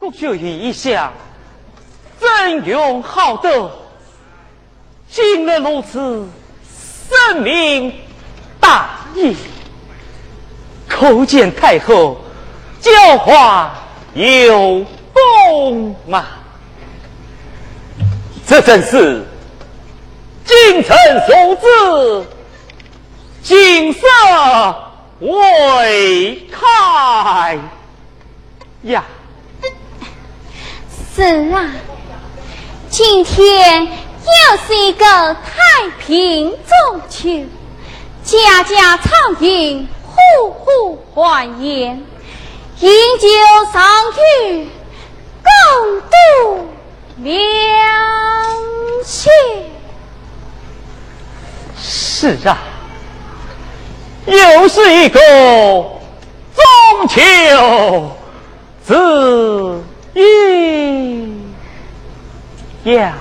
国学院一向真勇好德，今日如此，深明大义，叩见太后教化有功啊！这正是京城所子，景色未开呀。是啊，今天又是一个太平中秋，家家畅饮，户户欢宴，饮酒赏月，共度良宵。是啊，又是一个中秋子。咦呀。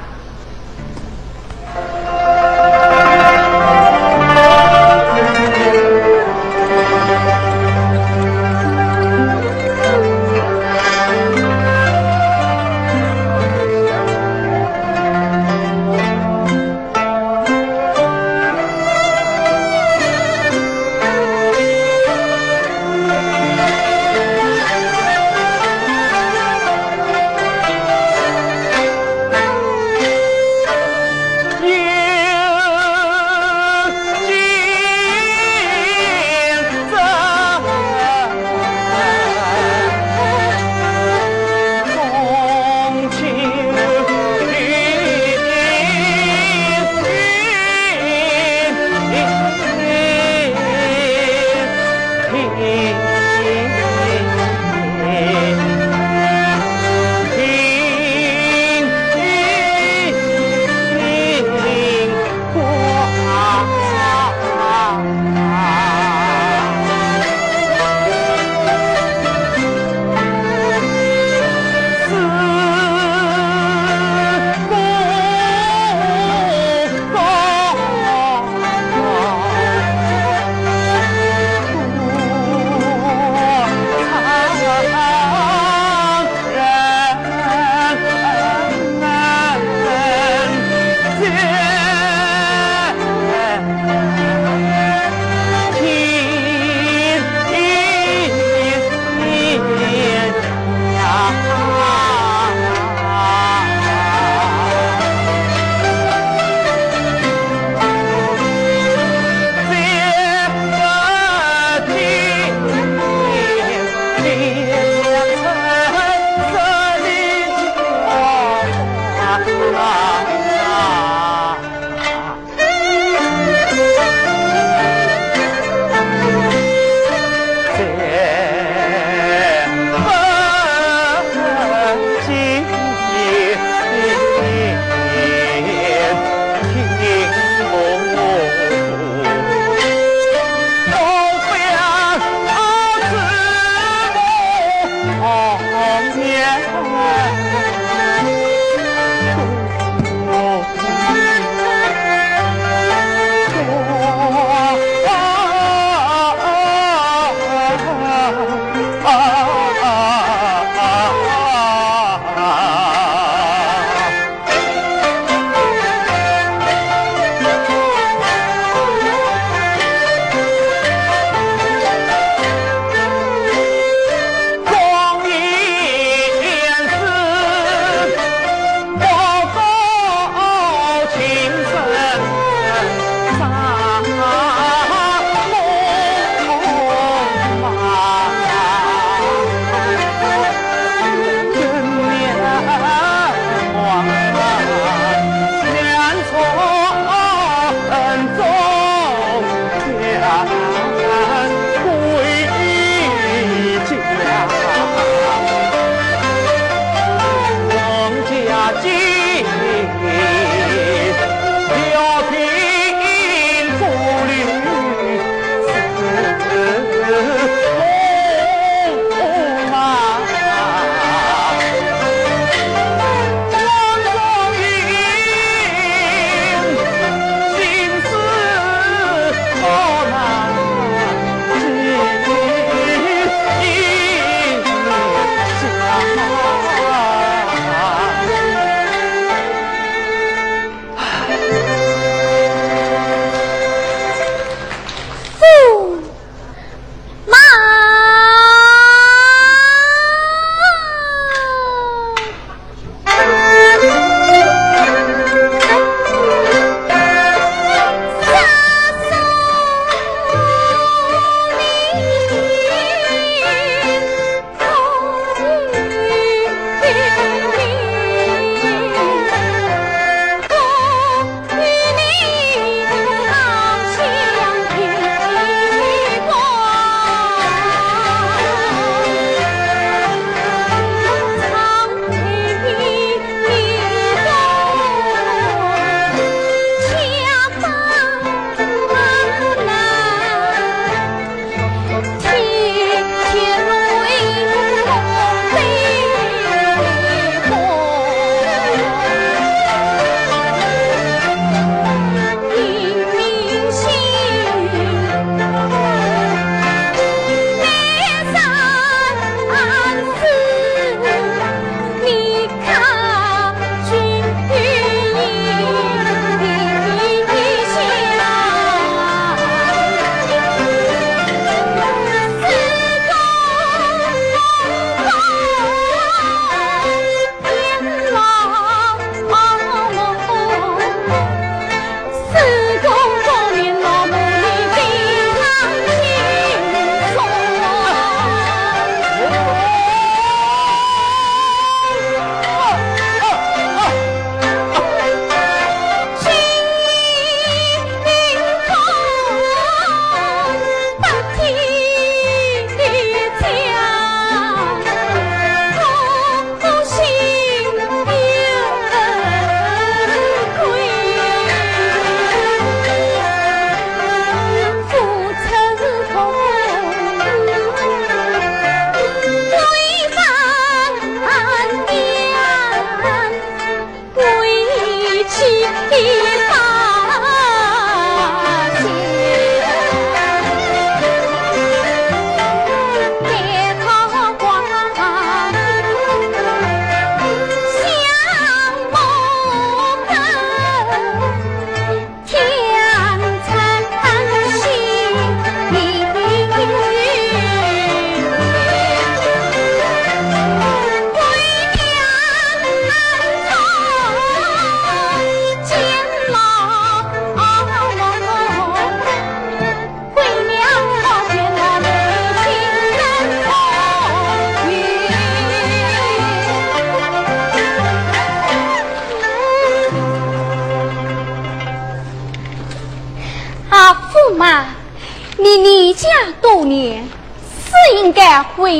啊。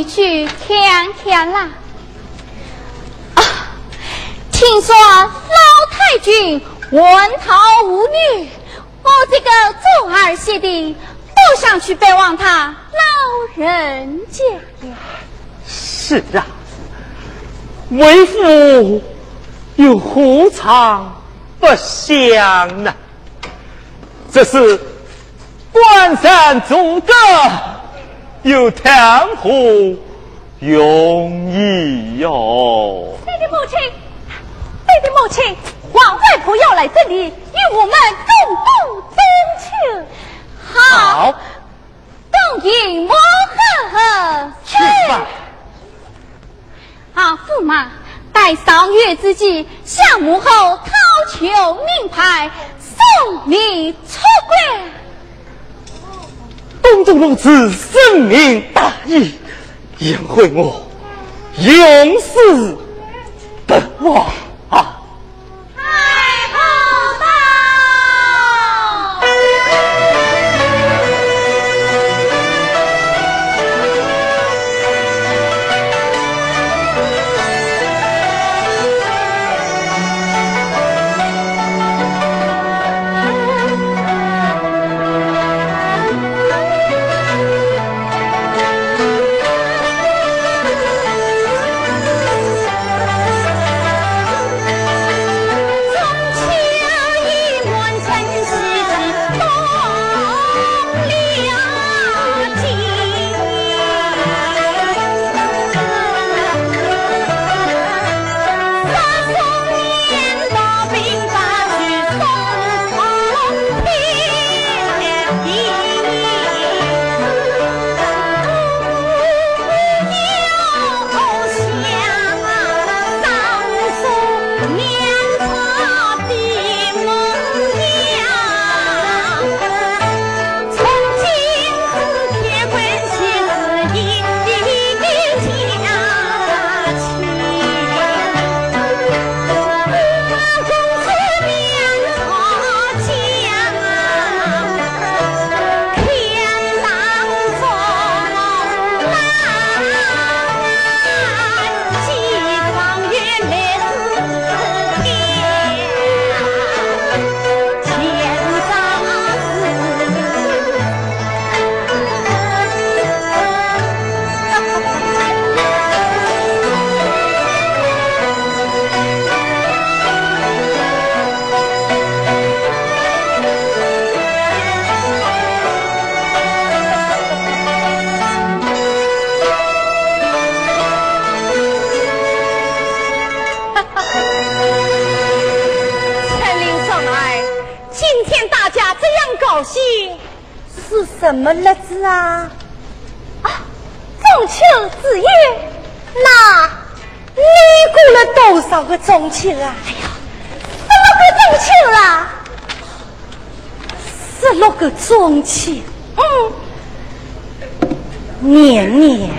去看看啦。啊，听说老太君文韬武女，我这个做儿媳的都想去拜望他老人家呀。是啊，为父又何尝不想呢？这是。关山阻隔，有天何容易哟。你的母亲，你的母亲，王外婆要来这里与我们共度中秋。好，共饮摩诃诃。去吧。啊，驸马，待赏月之际，向母后讨求名牌，送你出关。东宗如此深明大义，应会我永世不忘秋啊？哎呀，十六个中秋啦！十六个中秋，嗯，年年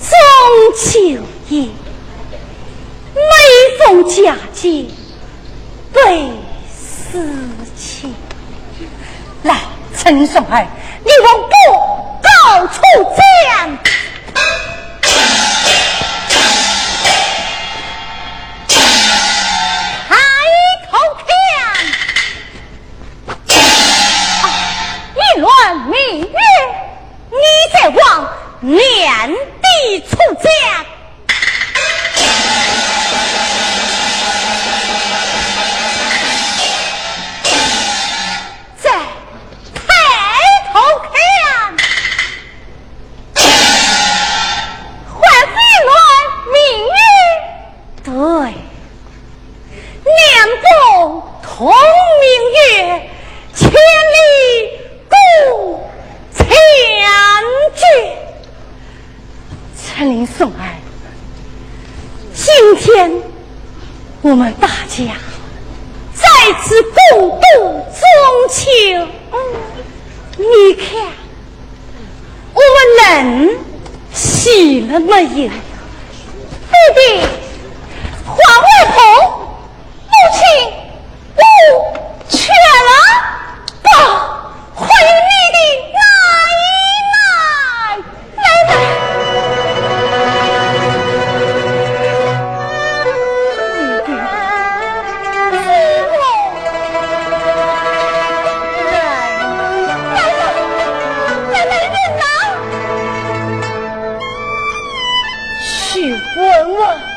中秋夜，每逢佳节倍思亲。来。陈双儿，去问问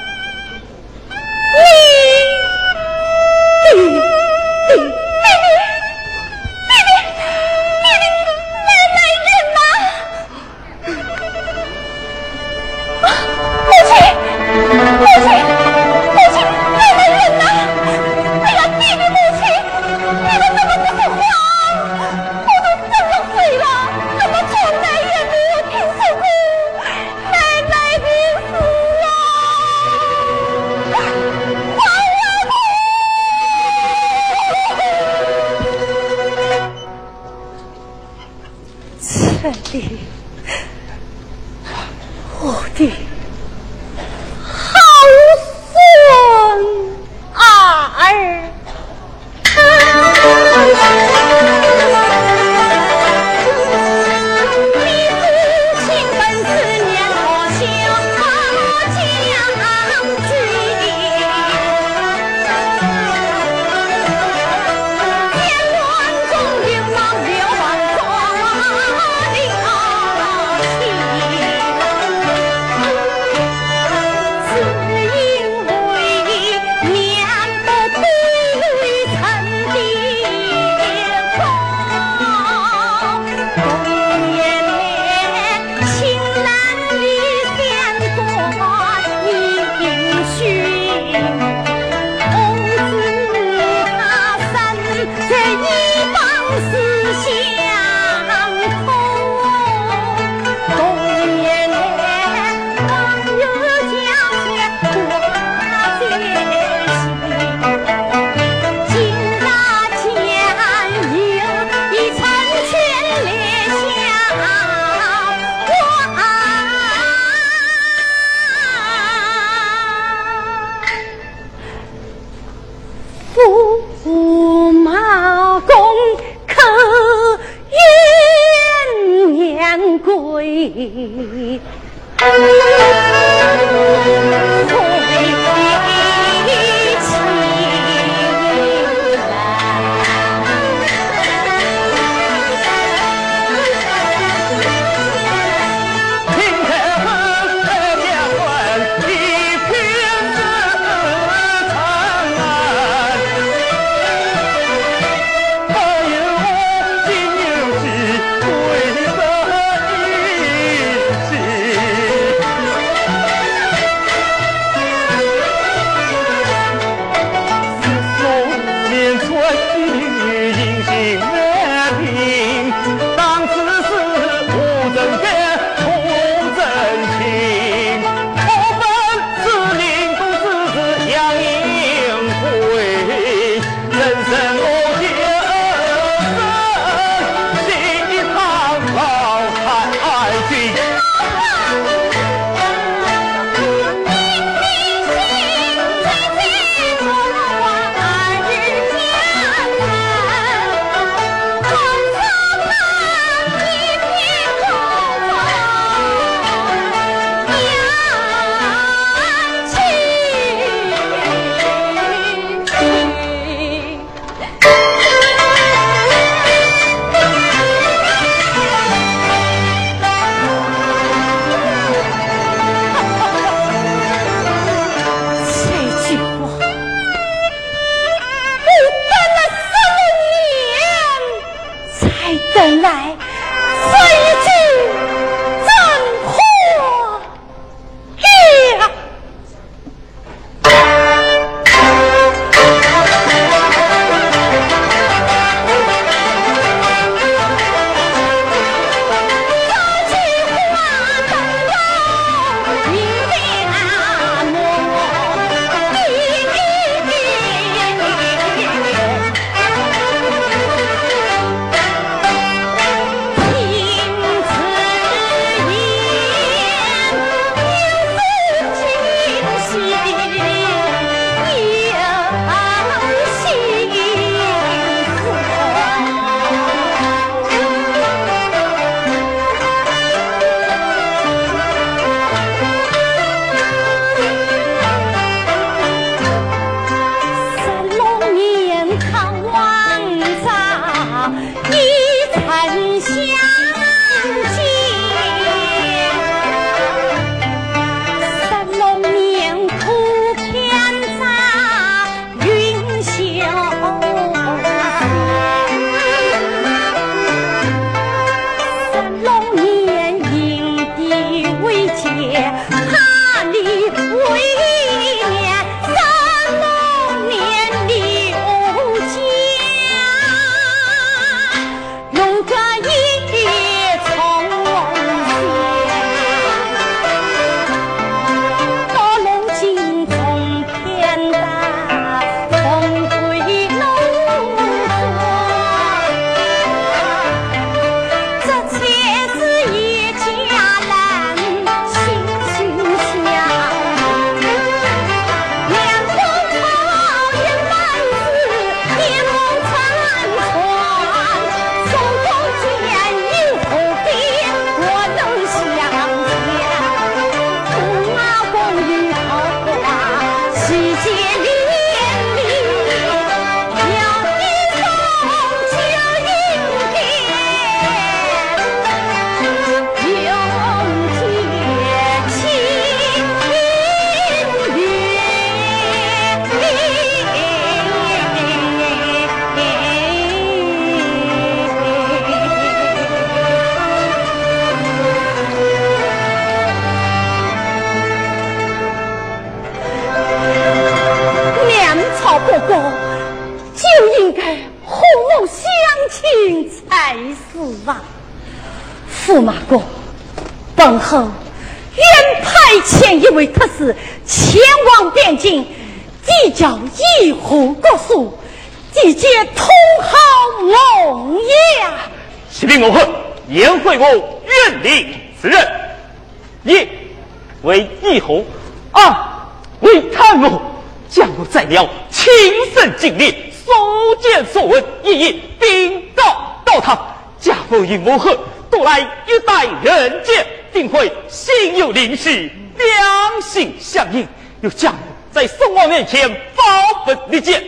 了，亲身经历，所见所闻，一一禀告到他。假否因我后都来一代人间，定会心有灵犀，两心相应。又将在宋王面前包本立见，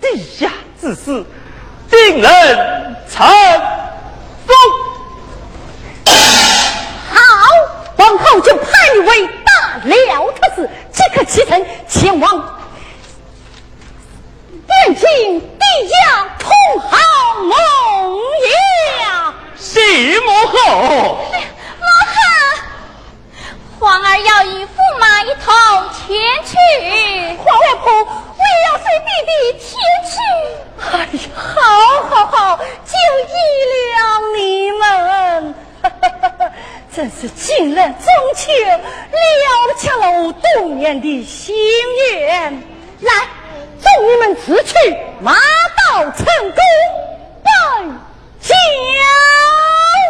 地下之事，定能成功。皇后就派你为大辽特使，即刻启程前往后，母后，皇儿要与驸马一同前去。皇外婆，我也要随弟弟前去。哎呀，好，好，好，就依了你们。真是今日中秋，了却了我多年的心愿。来，送你们此去马到成功，拜将。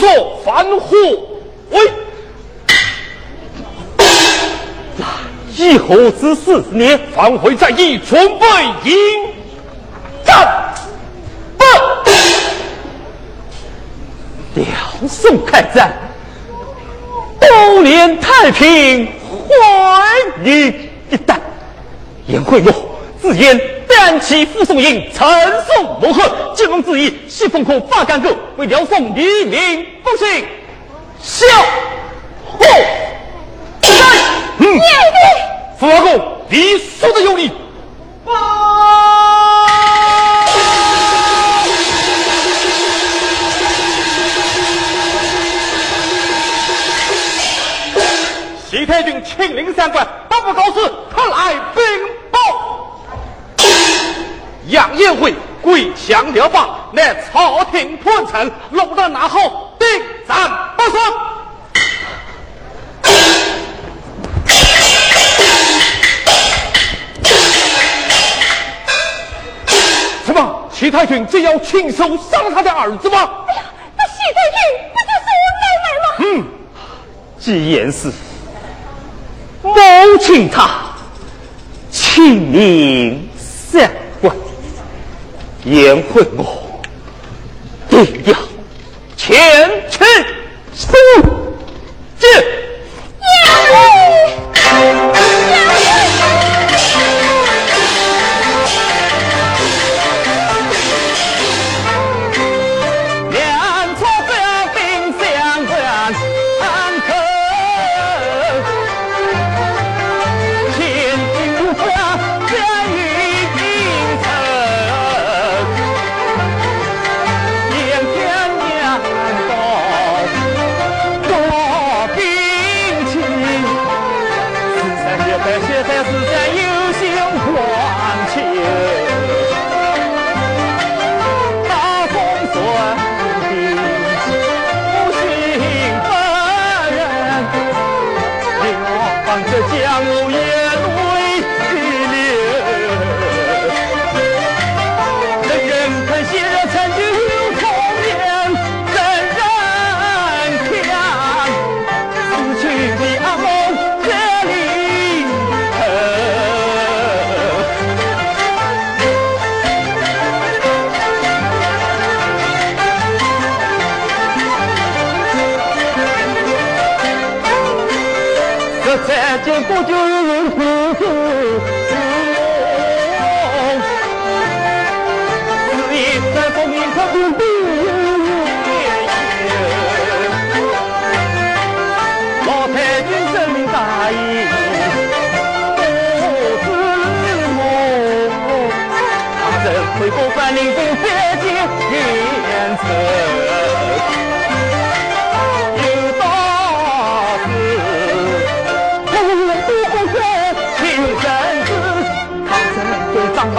速速反虎威。以后之四年，返回战役，准备迎战。不，辽宋开战，多年太平，欢迎一旦。颜惠我自言。单骑护送营，称颂谋贺，晋王之意，西风可发干戈，为辽宋黎民不息。笑，后，来，嗯，驸马公，你说的有理。西太君亲临三关，不不告辞，特来禀报。杨延辉跪降辽霸，乃朝廷团臣，龙得那后，定战不胜。什么？齐太君真要亲手杀了他的儿子吗？哎呀，那西太君不就是我妹妹吗？嗯，既然是母亲，他亲命三言会我定要钱就是有时候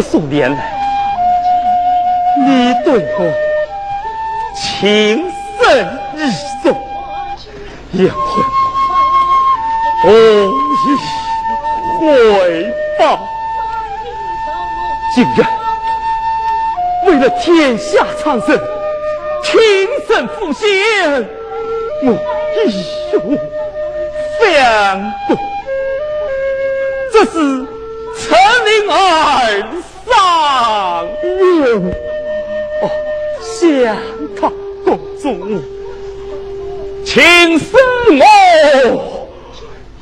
数年来，你对我情深意重，也会无以回报。竟然为了天下苍生，亲身赴险，我义无反顾。这是陈琳儿上云。哦，想他公主，请赐我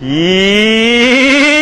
一。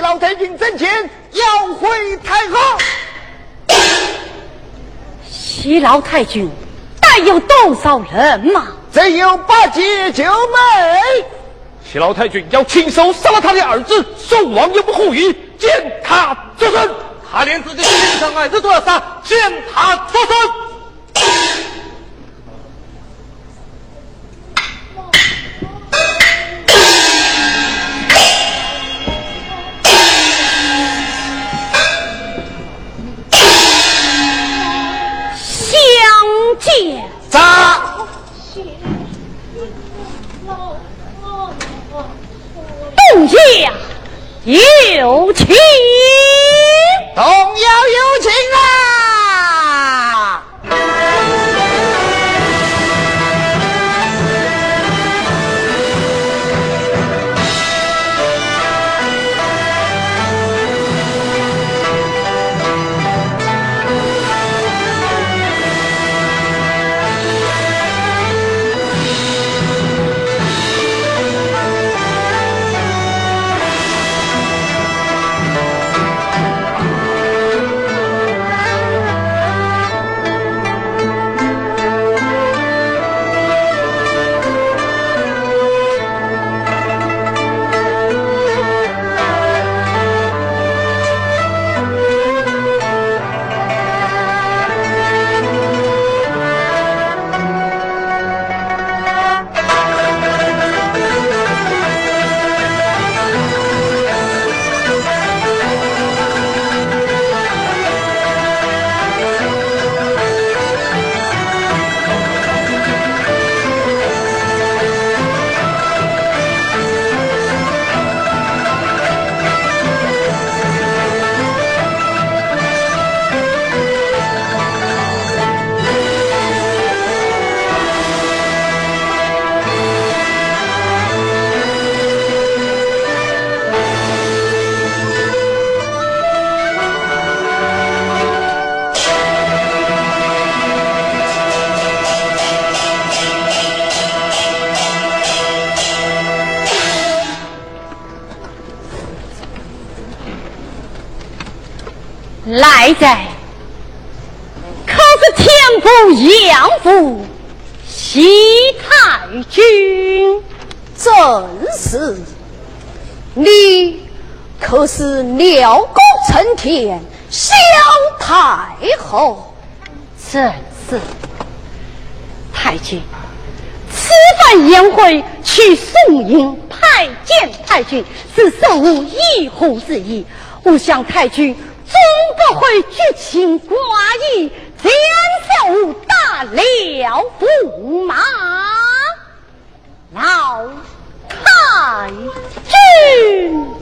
老太君真前要回太后。谢老太君，带有多少人马？只有八戒九妹。谢老太君要亲手杀了他的儿子，宋王又不护于，见他作甚？他连自己亲生儿子都要杀，见他作甚？有情，总要有情不养父西太君，正是。你可是辽国承天萧太后？正是。太君，此番宴会去宋营派见太君，是受无一护之意。我想太君总不会绝情寡义，坚守大辽驸马。老太君。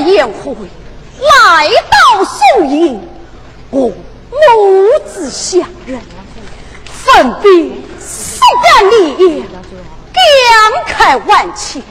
宴会，来到宿营，我母子相认，分别四干立业，感慨万千，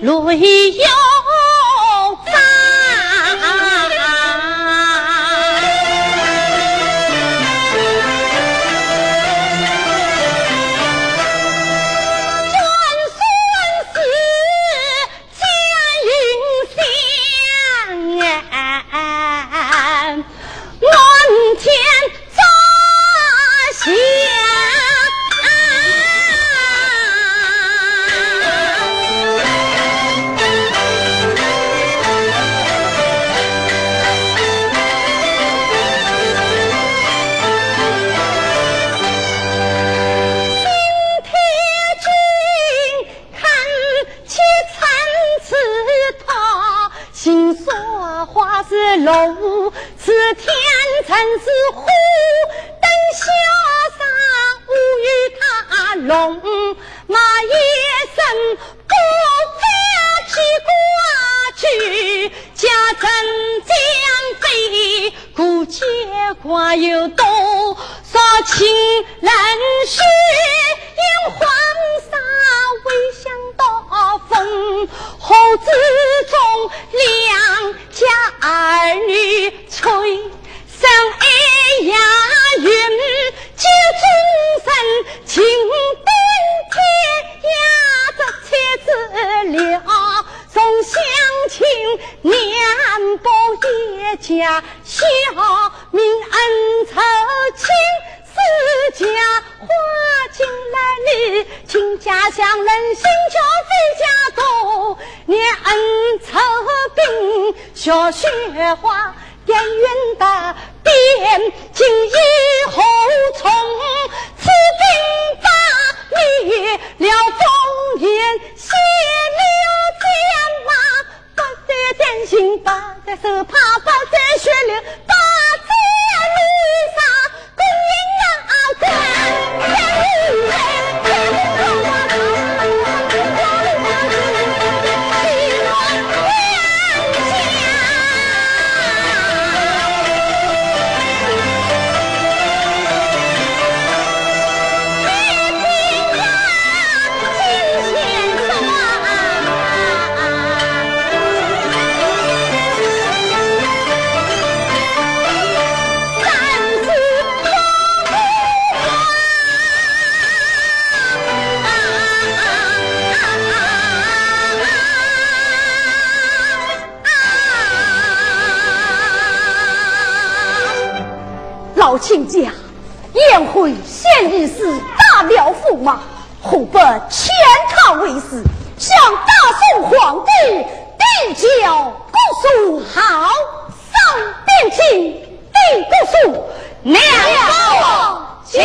泪摇雪花相会现已是大辽驸马，后本前他为师，向大宋皇帝递交告书。好，上殿请递告书，娘报请。